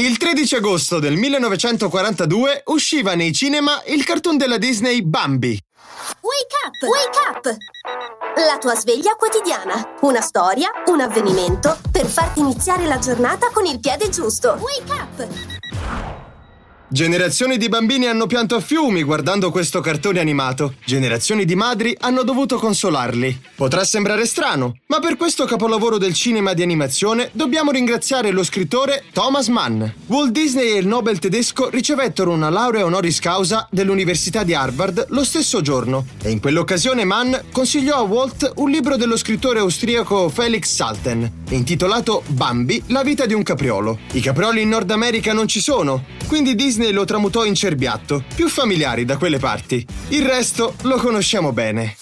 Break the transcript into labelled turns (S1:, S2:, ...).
S1: Il 13 agosto del 1942 usciva nei cinema il cartoon della Disney Bambi.
S2: Wake up! Wake up! La tua sveglia quotidiana. Una storia, un avvenimento per farti iniziare la giornata con il piede giusto. Wake up!
S1: Generazioni di bambini hanno pianto a fiumi guardando questo cartone animato. Generazioni di madri hanno dovuto consolarli. Potrà sembrare strano, ma per questo capolavoro del cinema di animazione dobbiamo ringraziare lo scrittore Thomas Mann. Walt Disney e il Nobel tedesco ricevettero una laurea honoris causa dell'Università di Harvard lo stesso giorno e in quell'occasione Mann consigliò a Walt un libro dello scrittore austriaco Felix Salten, intitolato Bambi, la vita di un capriolo. I caprioli in Nord America non ci sono, quindi Disney Disney lo tramutò in cerbiatto, più familiari da quelle parti. Il resto lo conosciamo bene.